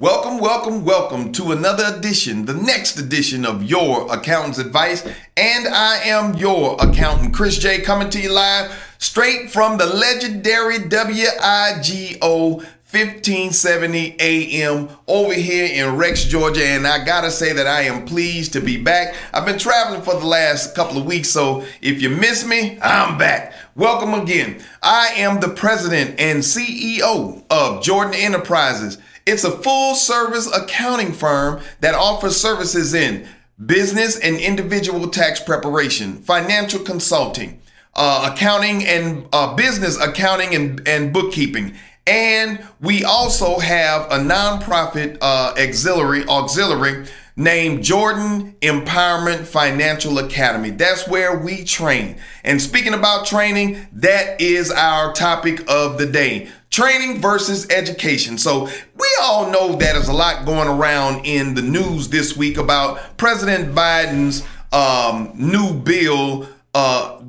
Welcome, welcome, welcome to another edition, the next edition of Your Accountant's Advice. And I am your accountant, Chris J, coming to you live straight from the legendary WIGO 1570 AM over here in Rex, Georgia. And I gotta say that I am pleased to be back. I've been traveling for the last couple of weeks, so if you miss me, I'm back. Welcome again. I am the president and CEO of Jourdan Enterprises. It's a full service accounting firm that offers services in business and individual tax preparation, financial consulting, uh, accounting and uh, business accounting and, and bookkeeping. And we also have a nonprofit uh, auxiliary auxiliary named Jourdan Empowerment Financial Academy. That's where we train. And speaking about training, that is our topic of the day training versus education. So we all know that there's a lot going around in the news this week about President Biden's um, new bill uh,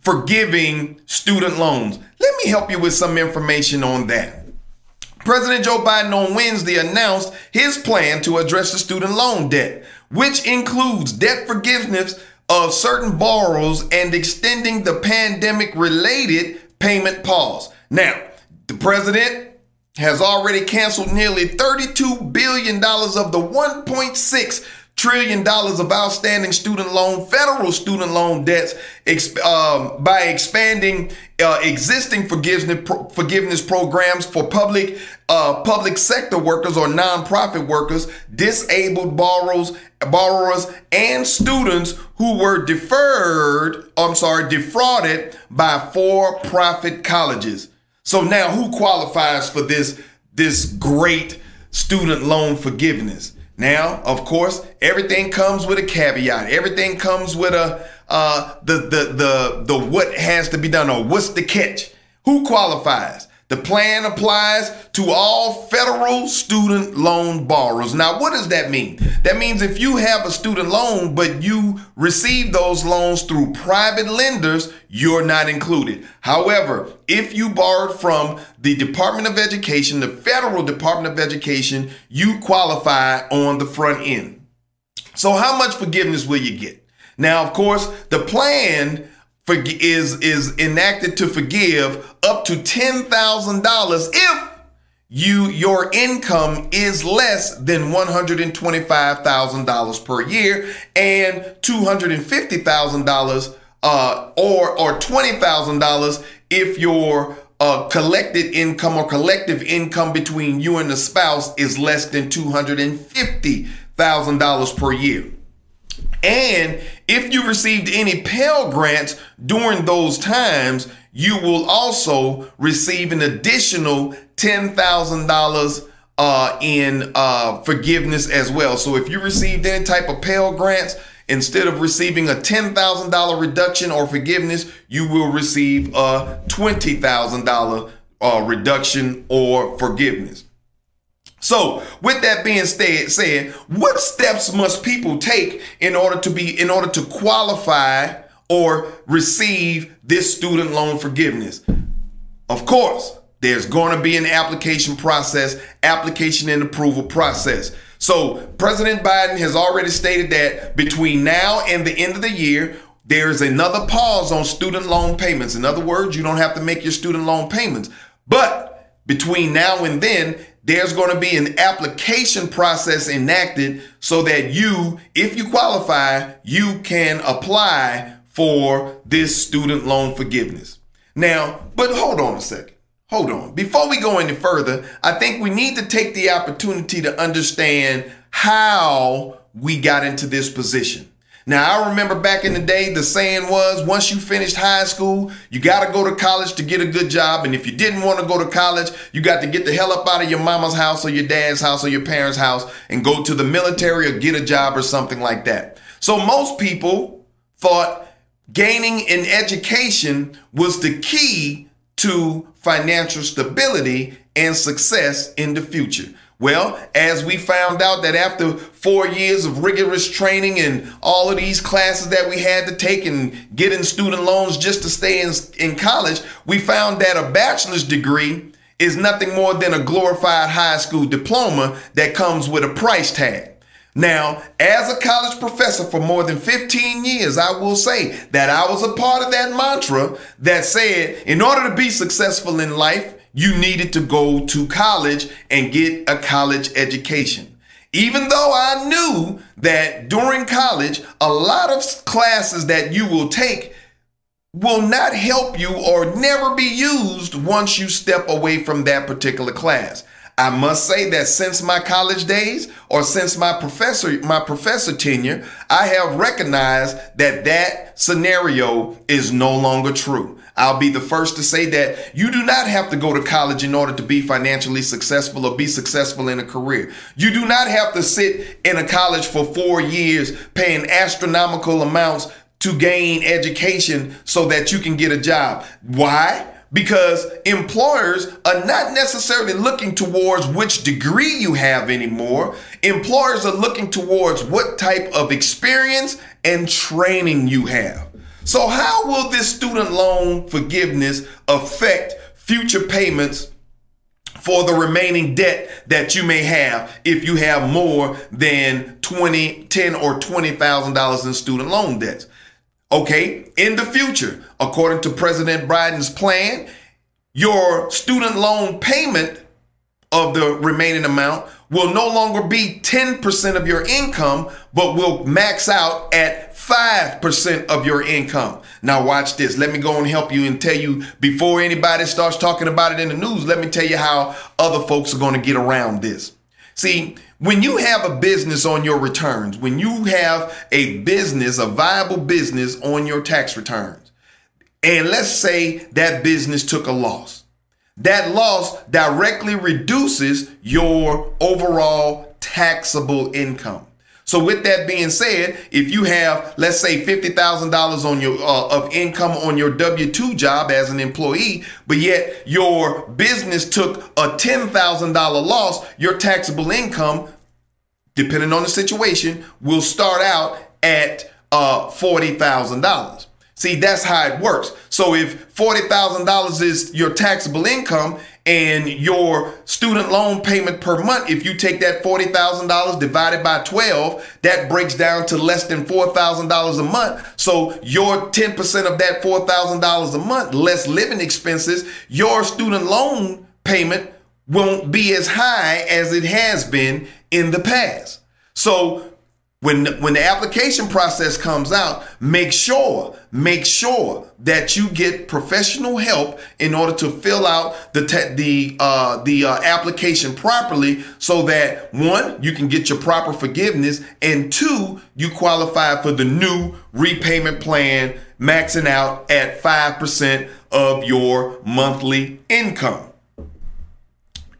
forgiving student loans. Let me help you with some information on that. President Joe Biden on Wednesday announced his plan to address the student loan debt, which includes debt forgiveness of certain borrowers and extending the pandemic related payment pause. Now, the president has already canceled nearly $32 billion of the 1.6 trillion dollars of outstanding student loan, federal student loan debts um, by expanding uh, existing forgiveness pro- forgiveness programs for public uh, public sector workers or nonprofit workers, disabled borrowers, borrowers, and students who were deferred. I'm sorry, defrauded by for-profit colleges. So now, who qualifies for this this great student loan forgiveness? Now, of course, everything comes with a caveat. Everything comes with a uh, the the the the what has to be done or what's the catch. Who qualifies? The plan applies to all federal student loan borrowers. Now, what does that mean? That means if you have a student loan, but you receive those loans through private lenders, you're not included. However, if you borrowed from the Department of Education, the federal Department of Education, you qualify on the front end. So, how much forgiveness will you get? Now, of course, the plan is is enacted to forgive up to ten thousand dollars if you your income is less than one hundred and twenty five thousand dollars per year and two hundred and fifty thousand dollars uh, or or twenty thousand dollars if your uh, collected income or collective income between you and the spouse is less than two hundred and fifty thousand dollars per year. And if you received any Pell Grants during those times, you will also receive an additional $10,000 uh, in uh, forgiveness as well. So if you received any type of Pell Grants, instead of receiving a $10,000 reduction or forgiveness, you will receive a $20,000 uh, reduction or forgiveness. So, with that being said, what steps must people take in order to be in order to qualify or receive this student loan forgiveness? Of course, there's going to be an application process, application and approval process. So, President Biden has already stated that between now and the end of the year, there's another pause on student loan payments. In other words, you don't have to make your student loan payments. But between now and then, there's going to be an application process enacted so that you, if you qualify, you can apply for this student loan forgiveness. Now, but hold on a second. Hold on. Before we go any further, I think we need to take the opportunity to understand how we got into this position. Now, I remember back in the day, the saying was once you finished high school, you got to go to college to get a good job. And if you didn't want to go to college, you got to get the hell up out of your mama's house or your dad's house or your parents' house and go to the military or get a job or something like that. So most people thought gaining an education was the key to financial stability and success in the future. Well, as we found out that after four years of rigorous training and all of these classes that we had to take and getting student loans just to stay in, in college, we found that a bachelor's degree is nothing more than a glorified high school diploma that comes with a price tag. Now, as a college professor for more than 15 years, I will say that I was a part of that mantra that said, in order to be successful in life, you needed to go to college and get a college education. Even though I knew that during college, a lot of classes that you will take will not help you or never be used once you step away from that particular class. I must say that since my college days or since my professor my professor tenure, I have recognized that that scenario is no longer true. I'll be the first to say that you do not have to go to college in order to be financially successful or be successful in a career. You do not have to sit in a college for 4 years paying astronomical amounts to gain education so that you can get a job. Why? Because employers are not necessarily looking towards which degree you have anymore. Employers are looking towards what type of experience and training you have. So, how will this student loan forgiveness affect future payments for the remaining debt that you may have if you have more than 20, 10 or $20,000 in student loan debts? Okay, in the future, according to President Biden's plan, your student loan payment of the remaining amount will no longer be 10% of your income, but will max out at 5% of your income. Now, watch this. Let me go and help you and tell you before anybody starts talking about it in the news, let me tell you how other folks are going to get around this. See, when you have a business on your returns, when you have a business, a viable business on your tax returns, and let's say that business took a loss, that loss directly reduces your overall taxable income. So with that being said, if you have, let's say, fifty thousand dollars on your uh, of income on your W two job as an employee, but yet your business took a ten thousand dollar loss, your taxable income, depending on the situation, will start out at uh, forty thousand dollars. See, that's how it works. So if $40,000 is your taxable income and your student loan payment per month, if you take that $40,000 divided by 12, that breaks down to less than $4,000 a month. So your 10% of that $4,000 a month, less living expenses, your student loan payment won't be as high as it has been in the past. So when when the application process comes out make sure make sure that you get professional help in order to fill out the te- the uh, the uh, application properly so that one you can get your proper forgiveness and two you qualify for the new repayment plan maxing out at 5% of your monthly income.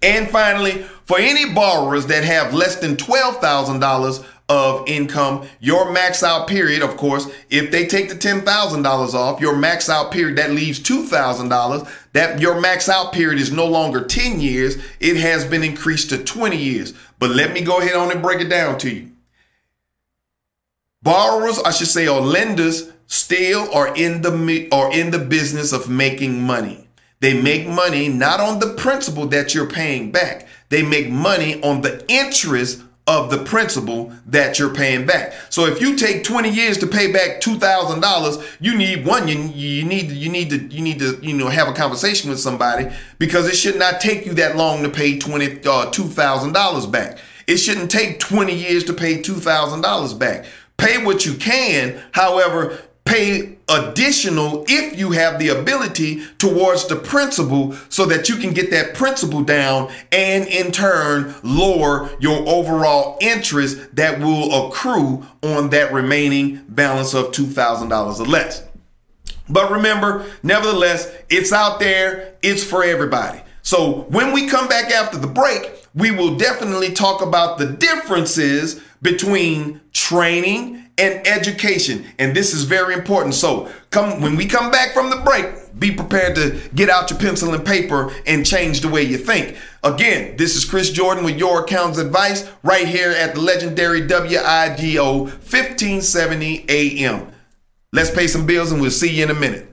And finally for any borrowers that have less than $12,000 of income. Your max out period, of course, if they take the $10,000 off, your max out period, that leaves $2,000. That your max out period is no longer 10 years. It has been increased to 20 years. But let me go ahead on and break it down to you. Borrowers, I should say, or lenders still are in the are in the business of making money. They make money not on the principal that you're paying back. They make money on the interest of the principal that you're paying back. So if you take 20 years to pay back $2,000, you need one you, you need you need to you need to you know have a conversation with somebody because it should not take you that long to pay 20 uh, $2,000 back. It shouldn't take 20 years to pay $2,000 back. Pay what you can. However, pay additional if you have the ability towards the principal so that you can get that principal down and in turn lower your overall interest that will accrue on that remaining balance of $2,000 or less. But remember, nevertheless, it's out there, it's for everybody. So when we come back after the break, we will definitely talk about the differences between training and education. And this is very important. So come when we come back from the break, be prepared to get out your pencil and paper and change the way you think. Again, this is Chris Jourdan with your accounts advice right here at the legendary WIGO 1570 AM. Let's pay some bills and we'll see you in a minute.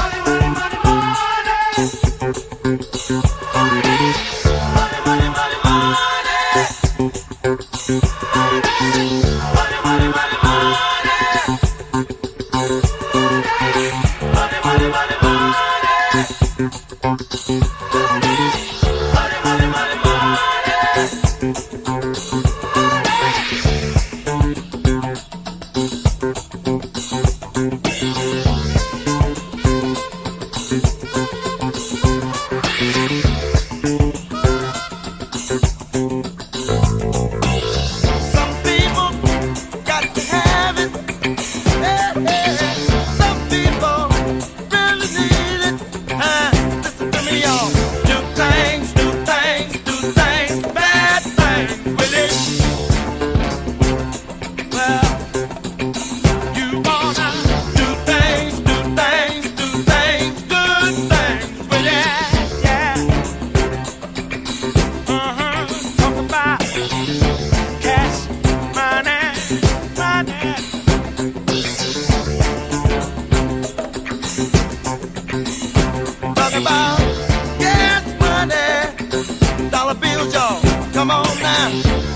Oh, night.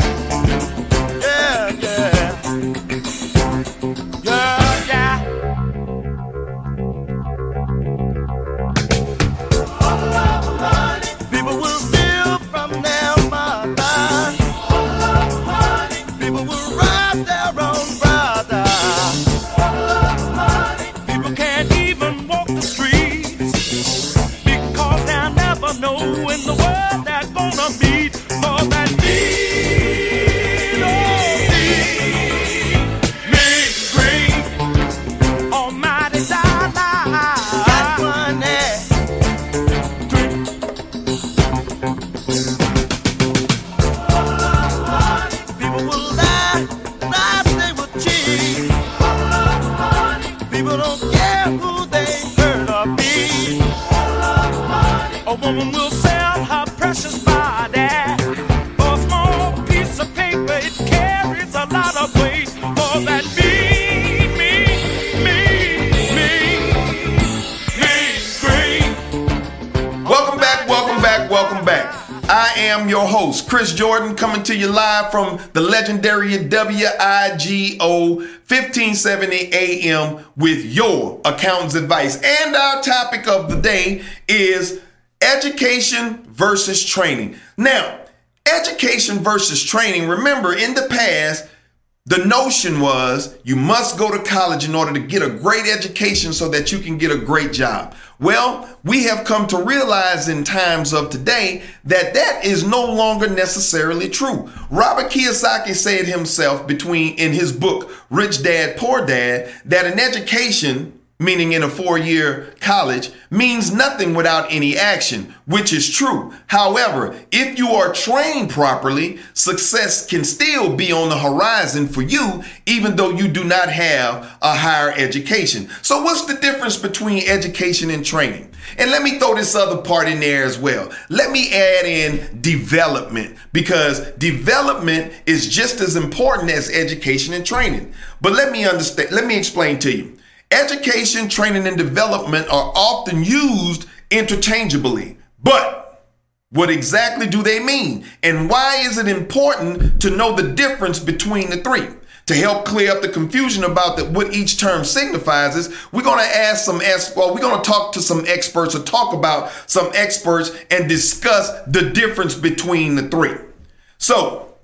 Chris Jourdan coming to you live from the legendary WIGO 1570 AM with your accountant's advice. And our topic of the day is education versus training. Now, education versus training, remember in the past, the notion was you must go to college in order to get a great education so that you can get a great job. Well, we have come to realize in times of today that that is no longer necessarily true. Robert Kiyosaki said himself between in his book Rich Dad Poor Dad that an education meaning in a four year college, means nothing without any action, which is true. However, if you are trained properly, success can still be on the horizon for you, even though you do not have a higher education. So, what's the difference between education and training? And let me throw this other part in there as well. Let me add in development because development is just as important as education and training. But let me understand, let me explain to you. Education, training, and development are often used interchangeably. But what exactly do they mean? And why is it important to know the difference between the three? To help clear up the confusion about the, what each term signifies, is we're going to ask some experts, well, we're going to talk to some experts or talk about some experts and discuss the difference between the three. So,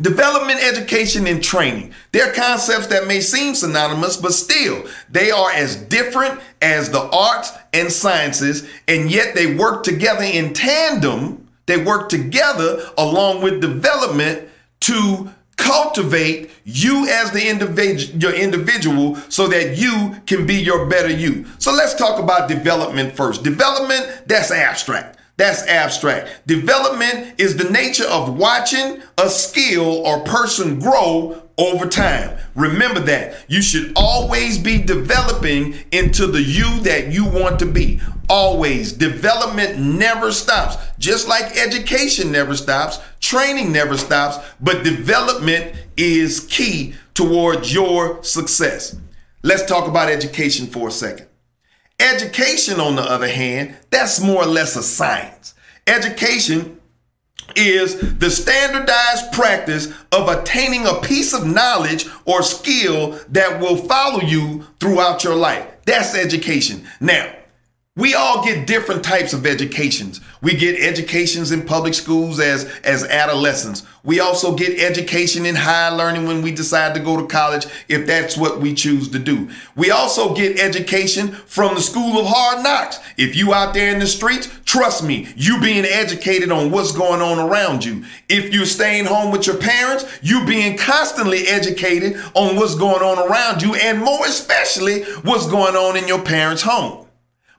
Development, education, and training. They're concepts that may seem synonymous, but still, they are as different as the arts and sciences, and yet they work together in tandem. They work together along with development to cultivate you as the individual your individual so that you can be your better you. So let's talk about development first. Development that's abstract. That's abstract. Development is the nature of watching a skill or person grow over time. Remember that. You should always be developing into the you that you want to be. Always. Development never stops. Just like education never stops, training never stops, but development is key towards your success. Let's talk about education for a second. Education, on the other hand, that's more or less a science. Education is the standardized practice of attaining a piece of knowledge or skill that will follow you throughout your life. That's education. Now, we all get different types of educations. We get educations in public schools as, as adolescents. We also get education in higher learning when we decide to go to college, if that's what we choose to do. We also get education from the school of hard knocks. If you out there in the streets, trust me, you being educated on what's going on around you. If you're staying home with your parents, you being constantly educated on what's going on around you and more especially what's going on in your parents' home.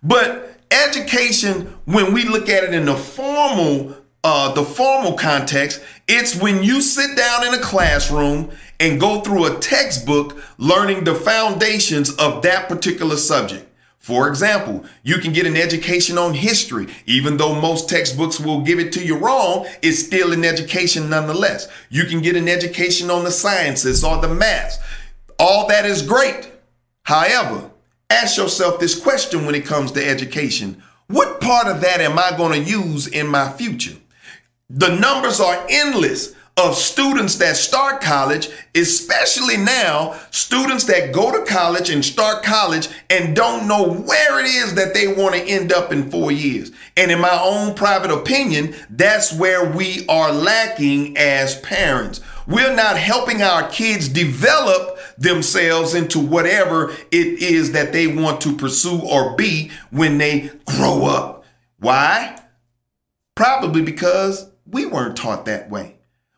But education, when we look at it in the formal uh, the formal context, it's when you sit down in a classroom and go through a textbook learning the foundations of that particular subject. For example, you can get an education on history. Even though most textbooks will give it to you wrong, it's still an education nonetheless. You can get an education on the sciences or the maths. All that is great. However, Ask yourself this question when it comes to education. What part of that am I going to use in my future? The numbers are endless of students that start college, especially now, students that go to college and start college and don't know where it is that they want to end up in four years. And in my own private opinion, that's where we are lacking as parents. We're not helping our kids develop themselves into whatever it is that they want to pursue or be when they grow up. Why? Probably because we weren't taught that way.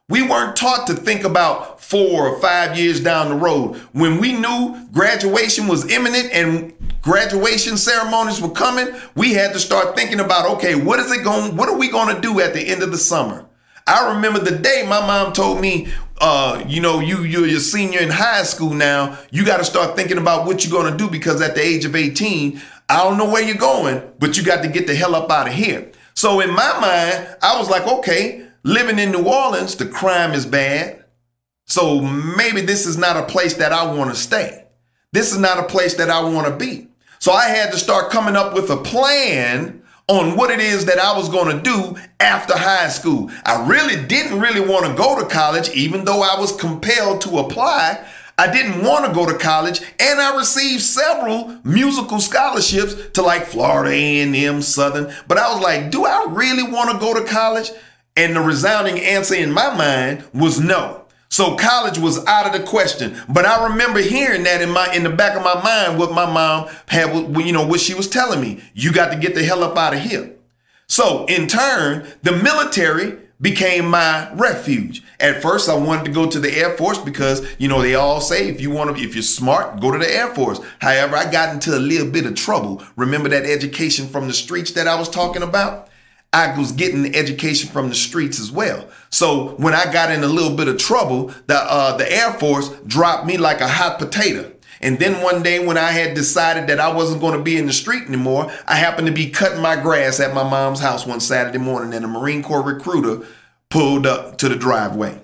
We weren't taught to think about four or five years down the road. When we knew graduation was imminent and graduation ceremonies were coming, we had to start thinking about, okay, what is it going, what are we going to do at the end of the summer? I remember the day my mom told me, uh, you know, you you're a senior in high school now. You got to start thinking about what you're gonna do because at the age of 18, I don't know where you're going, but you got to get the hell up out of here. So in my mind, I was like, okay, living in New Orleans, the crime is bad. So maybe this is not a place that I want to stay. This is not a place that I want to be. So I had to start coming up with a plan on what it is that I was going to do after high school. I really didn't really want to go to college, even though I was compelled to apply. I didn't want to go to college, and I received several musical scholarships to like Florida A&M, Southern. But I was like, do I really want to go to college? And the resounding answer in my mind was no. So college was out of the question. But I remember hearing that in my in the back of my mind what my mom had you know what she was telling me. You got to get the hell up out of here. So in turn, the military became my refuge. At first I wanted to go to the Air Force because, you know, they all say if you want to if you're smart, go to the Air Force. However, I got into a little bit of trouble. Remember that education from the streets that I was talking about? I was getting education from the streets as well. So when I got in a little bit of trouble, the uh, the Air Force dropped me like a hot potato. And then one day when I had decided that I wasn't going to be in the street anymore, I happened to be cutting my grass at my mom's house one Saturday morning and a Marine Corps recruiter pulled up to the driveway.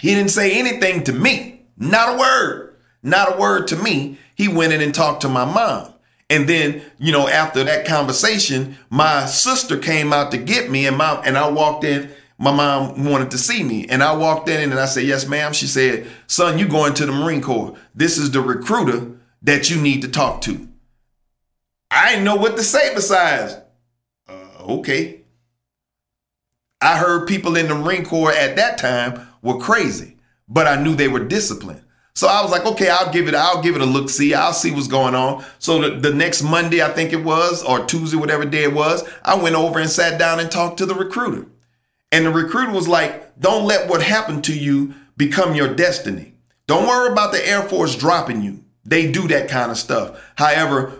He didn't say anything to me, not a word, not a word to me. He went in and talked to my mom. And then, you know, after that conversation, my sister came out to get me and mom and I walked in. My mom wanted to see me. And I walked in and I said, Yes, ma'am. She said, Son, you going to the Marine Corps. This is the recruiter that you need to talk to. I didn't know what to say besides, uh, okay. I heard people in the Marine Corps at that time were crazy, but I knew they were disciplined. So I was like, okay, I'll give it, I'll give it a look, see, I'll see what's going on. So the, the next Monday, I think it was, or Tuesday, whatever day it was, I went over and sat down and talked to the recruiter. And the recruiter was like, don't let what happened to you become your destiny. Don't worry about the Air Force dropping you. They do that kind of stuff. However,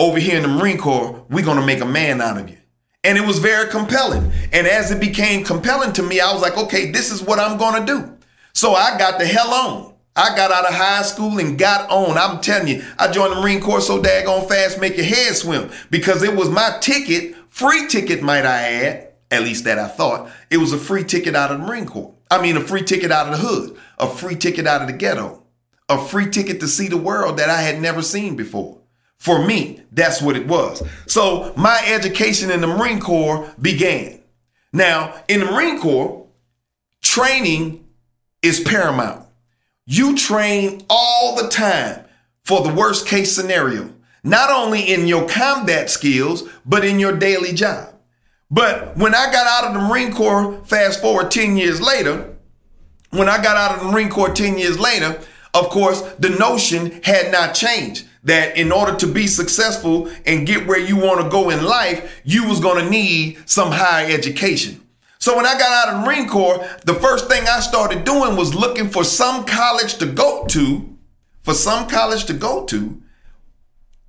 over here in the Marine Corps, we're going to make a man out of you. And it was very compelling. And as it became compelling to me, I was like, okay, this is what I'm going to do. So I got the hell on. I got out of high school and got on. I'm telling you, I joined the Marine Corps so daggone fast, make your head swim because it was my ticket, free ticket, might I add. At least that I thought. It was a free ticket out of the Marine Corps. I mean, a free ticket out of the hood, a free ticket out of the ghetto, a free ticket to see the world that I had never seen before. For me, that's what it was. So my education in the Marine Corps began. Now, in the Marine Corps, training is paramount. You train all the time for the worst case scenario, not only in your combat skills, but in your daily job. But when I got out of the Marine Corps, fast forward 10 years later, when I got out of the Marine Corps 10 years later, of course, the notion had not changed that in order to be successful and get where you want to go in life, you was going to need some higher education. So when I got out of the Marine Corps, the first thing I started doing was looking for some college to go to, for some college to go to,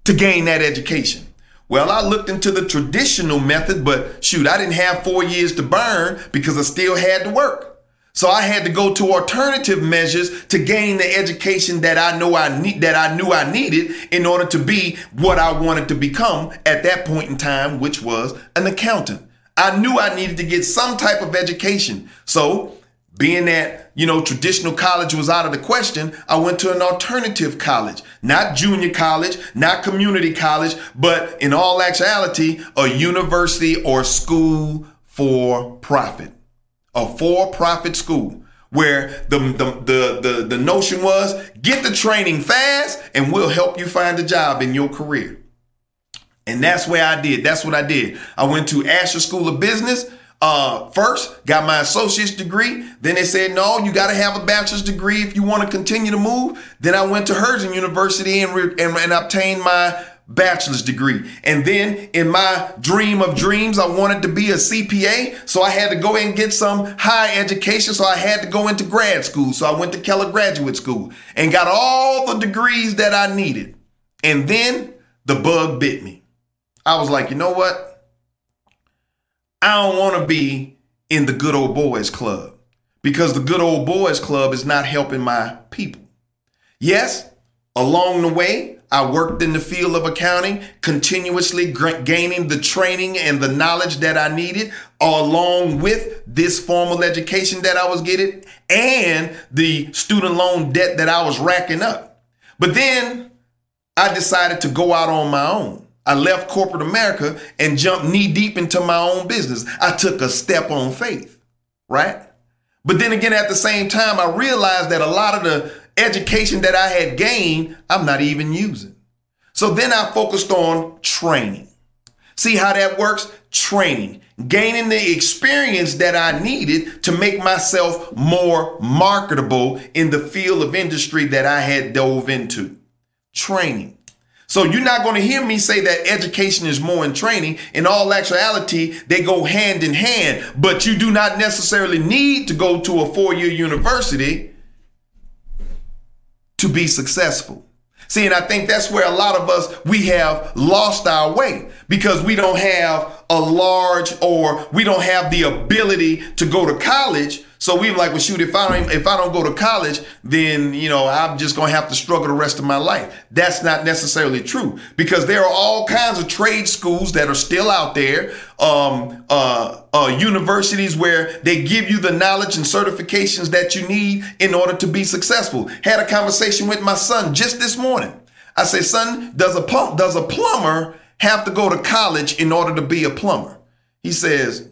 to gain that education. Well, I looked into the traditional method, but shoot, I didn't have four years to burn because I still had to work. So I had to go to alternative measures to gain the education that I know I need that I knew I needed in order to be what I wanted to become at that point in time, which was an accountant. I knew I needed to get some type of education. So being that, you know, traditional college was out of the question, I went to an alternative college, not junior college, not community college, but in all actuality, a university or school for profit a for-profit school where the, the, the, the, the notion was get the training fast and we'll help you find a job in your career. And that's where I did. That's what I did. I went to Asher School of Business. Uh, first, got my associate's degree. Then they said, no, you got to have a bachelor's degree if you want to continue to move. Then I went to Herzing University and, re- and, and obtained my bachelor's degree. And then in my dream of dreams, I wanted to be a CPA. So I had to go and get some high education. So I had to go into grad school. So I went to Keller Graduate School and got all the degrees that I needed. And then the bug bit me. I was like, you know what? I don't want to be in the good old boys club because the good old boys club is not helping my people. Yes, along the way, I worked in the field of accounting, continuously gaining the training and the knowledge that I needed, along with this formal education that I was getting and the student loan debt that I was racking up. But then I decided to go out on my own. I left corporate America and jumped knee deep into my own business. I took a step on faith, right? But then again, at the same time, I realized that a lot of the education that I had gained, I'm not even using. So then I focused on training. See how that works? Training, gaining the experience that I needed to make myself more marketable in the field of industry that I had dove into. Training. So you're not going to hear me say that education is more in training. In all actuality, they go hand in hand, but you do not necessarily need to go to a four year university to be successful. See, and I think that's where a lot of us, we have lost our way because we don't have a large or we don't have the ability to go to college so we like, well, shoot, if I don't if I don't go to college, then you know I'm just gonna have to struggle the rest of my life. That's not necessarily true because there are all kinds of trade schools that are still out there, um, uh, uh, universities where they give you the knowledge and certifications that you need in order to be successful. Had a conversation with my son just this morning. I say, son, does a pump does a plumber have to go to college in order to be a plumber? He says,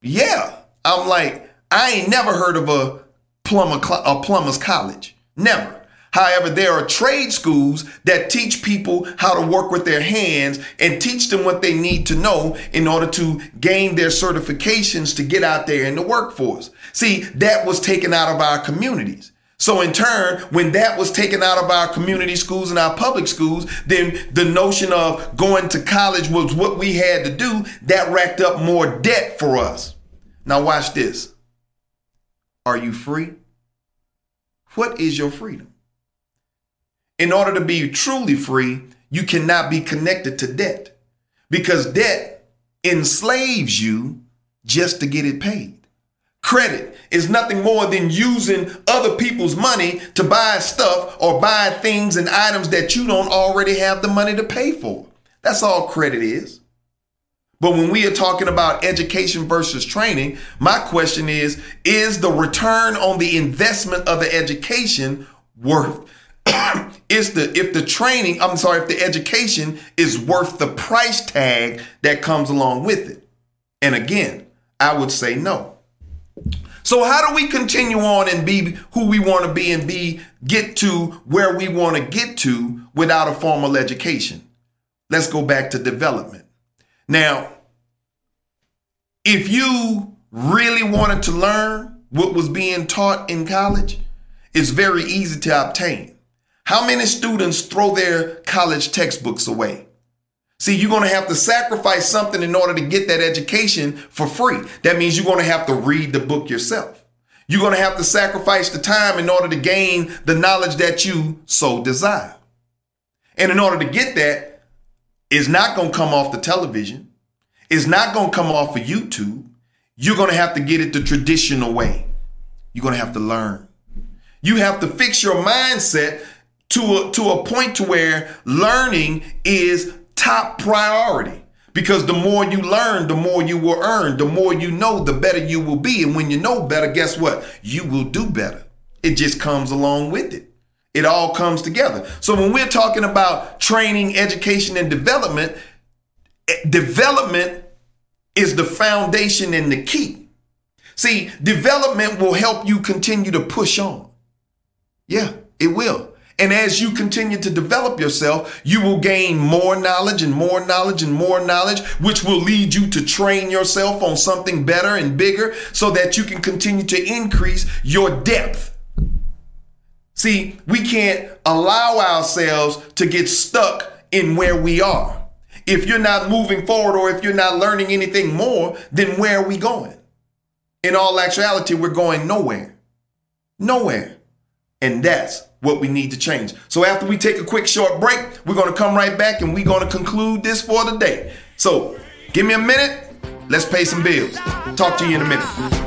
yeah. I'm like I ain't never heard of a plumber a plumber's college. Never. However, there are trade schools that teach people how to work with their hands and teach them what they need to know in order to gain their certifications to get out there in the workforce. See, that was taken out of our communities. So in turn, when that was taken out of our community schools and our public schools, then the notion of going to college was what we had to do. That racked up more debt for us. Now watch this. Are you free? What is your freedom? In order to be truly free, you cannot be connected to debt because debt enslaves you just to get it paid. credit is nothing more than using other people's money to buy stuff or buy things and items that you don't already have the money to pay for. That's all credit is. But when we are talking about education versus training, my question is Is the return on the investment of the education worth? is the if the training, I'm sorry, if the education is worth the price tag that comes along with it? And again, I would say no. So how do we continue on and be who we want to be and be get to where we want to get to without a formal education? Let's go back to development. Now, if you really wanted to learn what was being taught in college, it's very easy to obtain. How many students throw their college textbooks away? See, you're going to have to sacrifice something in order to get that education for free. That means you're going to have to read the book yourself. You're going to have to sacrifice the time in order to gain the knowledge that you so desire. And in order to get that, it's not going to come off the television. It's not going to come off of YouTube. You're going to have to get it the traditional way. You're going to have to learn. You have to fix your mindset to a, to a point to where learning is top priority. Because the more you learn, the more you will earn. The more you know, the better you will be. And when you know better, guess what? You will do better. It just comes along with it. It all comes together. So when we're talking about training, education, and development, eh, development is the foundation and the key. See, development will help you continue to push on. Yeah, it will. And as you continue to develop yourself, you will gain more knowledge and more knowledge and more knowledge, which will lead you to train yourself on something better and bigger so that you can continue to increase your depth. See, we can't allow ourselves to get stuck in where we are. If you're not moving forward or if you're not learning anything more, then where are we going? In all actuality, we're going nowhere. Nowhere. And that's what we need to change. So after we take a quick short break, we're going to come right back and we're going to conclude this for the day. So give me a minute. Let's pay some bills. Talk to you in a minute.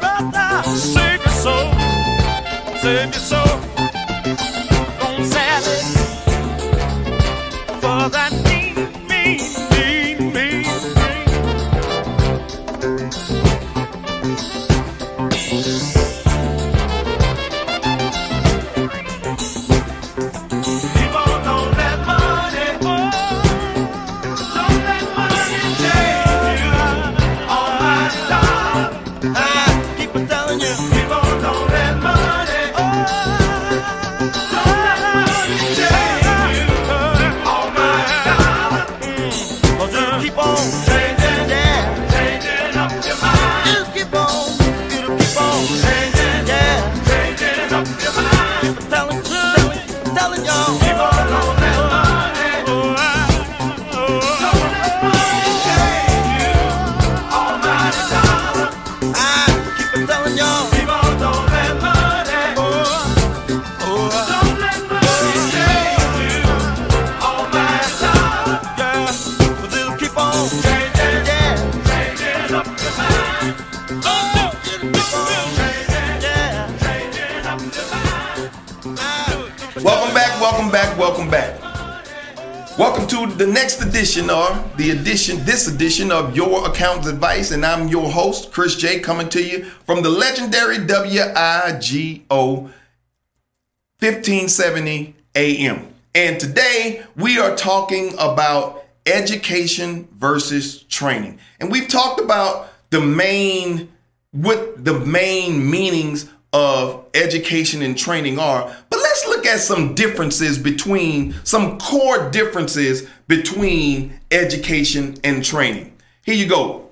But I save your soul, save your soul. Welcome to the next edition or the edition, this edition of Your Accountant's Advice, and I'm your host, Chris J, coming to you from the legendary WIGO 1570 AM. And today we are talking about education versus training. And we've talked about the main what the main meanings of education and training are. But look at some differences between some core differences between education and training. Here you go.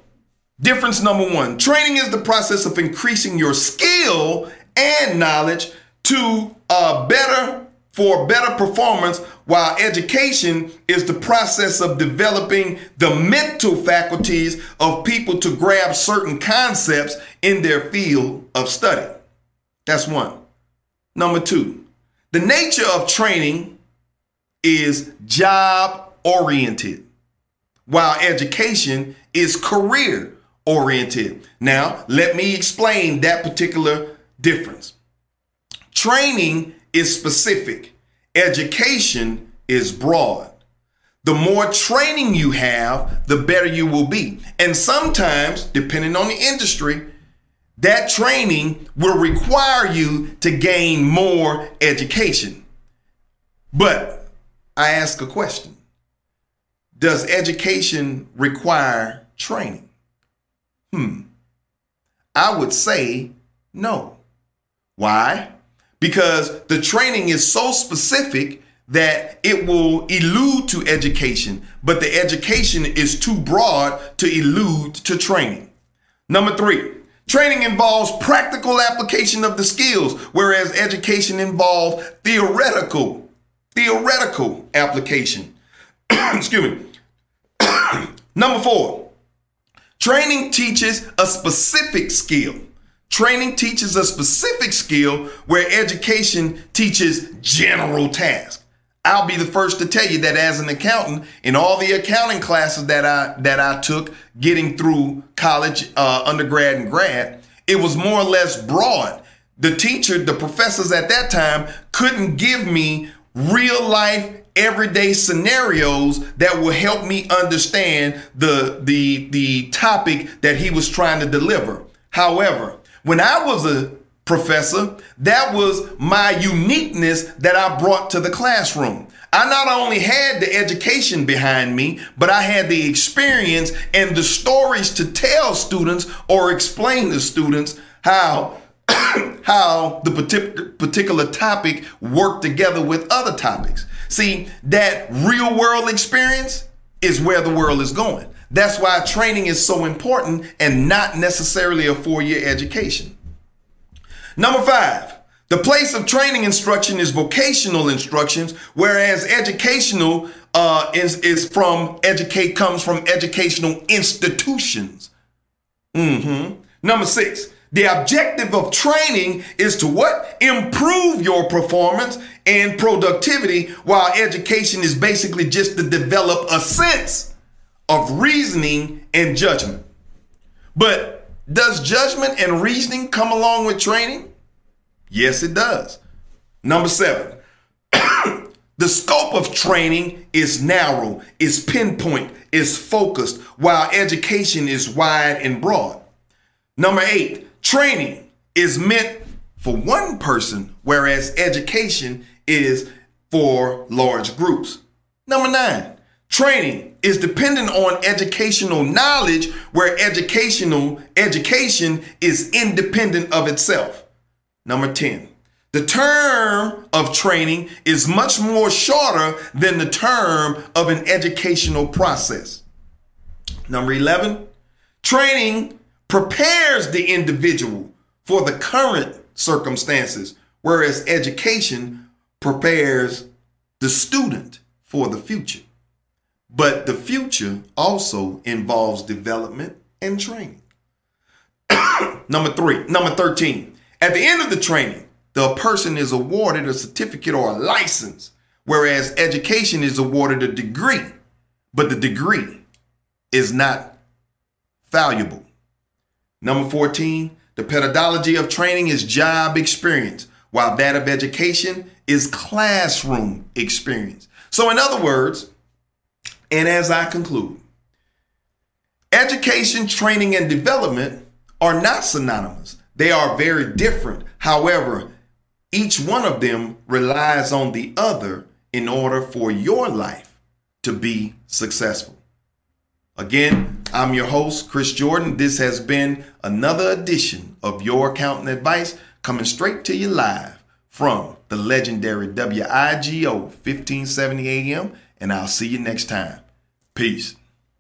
Difference number one training is the process of increasing your skill and knowledge to a better for better performance, while education is the process of developing the mental faculties of people to grab certain concepts in their field of study. That's one. Number two, the nature of training is job oriented, while education is career oriented. Now, let me explain that particular difference. Training is specific, education is broad. The more training you have, the better you will be. And sometimes, depending on the industry, that training will require you to gain more education. But I ask a question Does education require training? Hmm. I would say no. Why? Because the training is so specific that it will elude to education, but the education is too broad to elude to training. Number three, Training involves practical application of the skills, whereas education involves theoretical, theoretical application. Excuse me. Number four, training teaches a specific skill. Training teaches a specific skill where education teaches general tasks. I'll be the first to tell you that as an accountant, in all the accounting classes that I that I took, getting through college, uh, undergrad, and grad, it was more or less broad. The teacher, the professors at that time, couldn't give me real life, everyday scenarios that will help me understand the the the topic that he was trying to deliver. However, when I was a professor. That was my uniqueness that I brought to the classroom. I not only had the education behind me, but I had the experience and the stories to tell students or explain to students how how the particular topic worked together with other topics. See, that real world experience is where the world is going. That's why training is so important and not necessarily a four year education. Number five, the place of training instruction is vocational instructions, whereas educational uh, is, is from educate comes from educational institutions. Mm-hmm. Number six, the objective of training is to what? Improve your performance and productivity, while education is basically just to develop a sense of reasoning and judgment. But does judgment and reasoning come along with training? Yes, it does. Number seven, the scope of training is narrow, is pinpoint, is focused, while education is wide and broad. Number eight, training is meant for one person, whereas education is for large groups. Number nine, Training is dependent on educational knowledge where educational education is independent of itself. Number 10. The term of training is much more shorter than the term of an educational process. Number 11. Training prepares the individual for the current circumstances, whereas education prepares the student for the future. But the future also involves development and training. number three, number 13. At the end of the training, the person is awarded a certificate or a license, whereas education is awarded a degree, but the degree is not valuable. Number 14, the pedagogy of training is job experience, while that of education is classroom experience. So, in other words, And as I conclude, education, training, and development are not synonymous. They are very different. However, each one of them relies on the other in order for your life to be successful. Again, I'm your host, Chris Jourdan. This has been another edition of Your Accounting Advice coming straight to you live from the legendary WIGO 1570 AM, and I'll see you next time. Peace.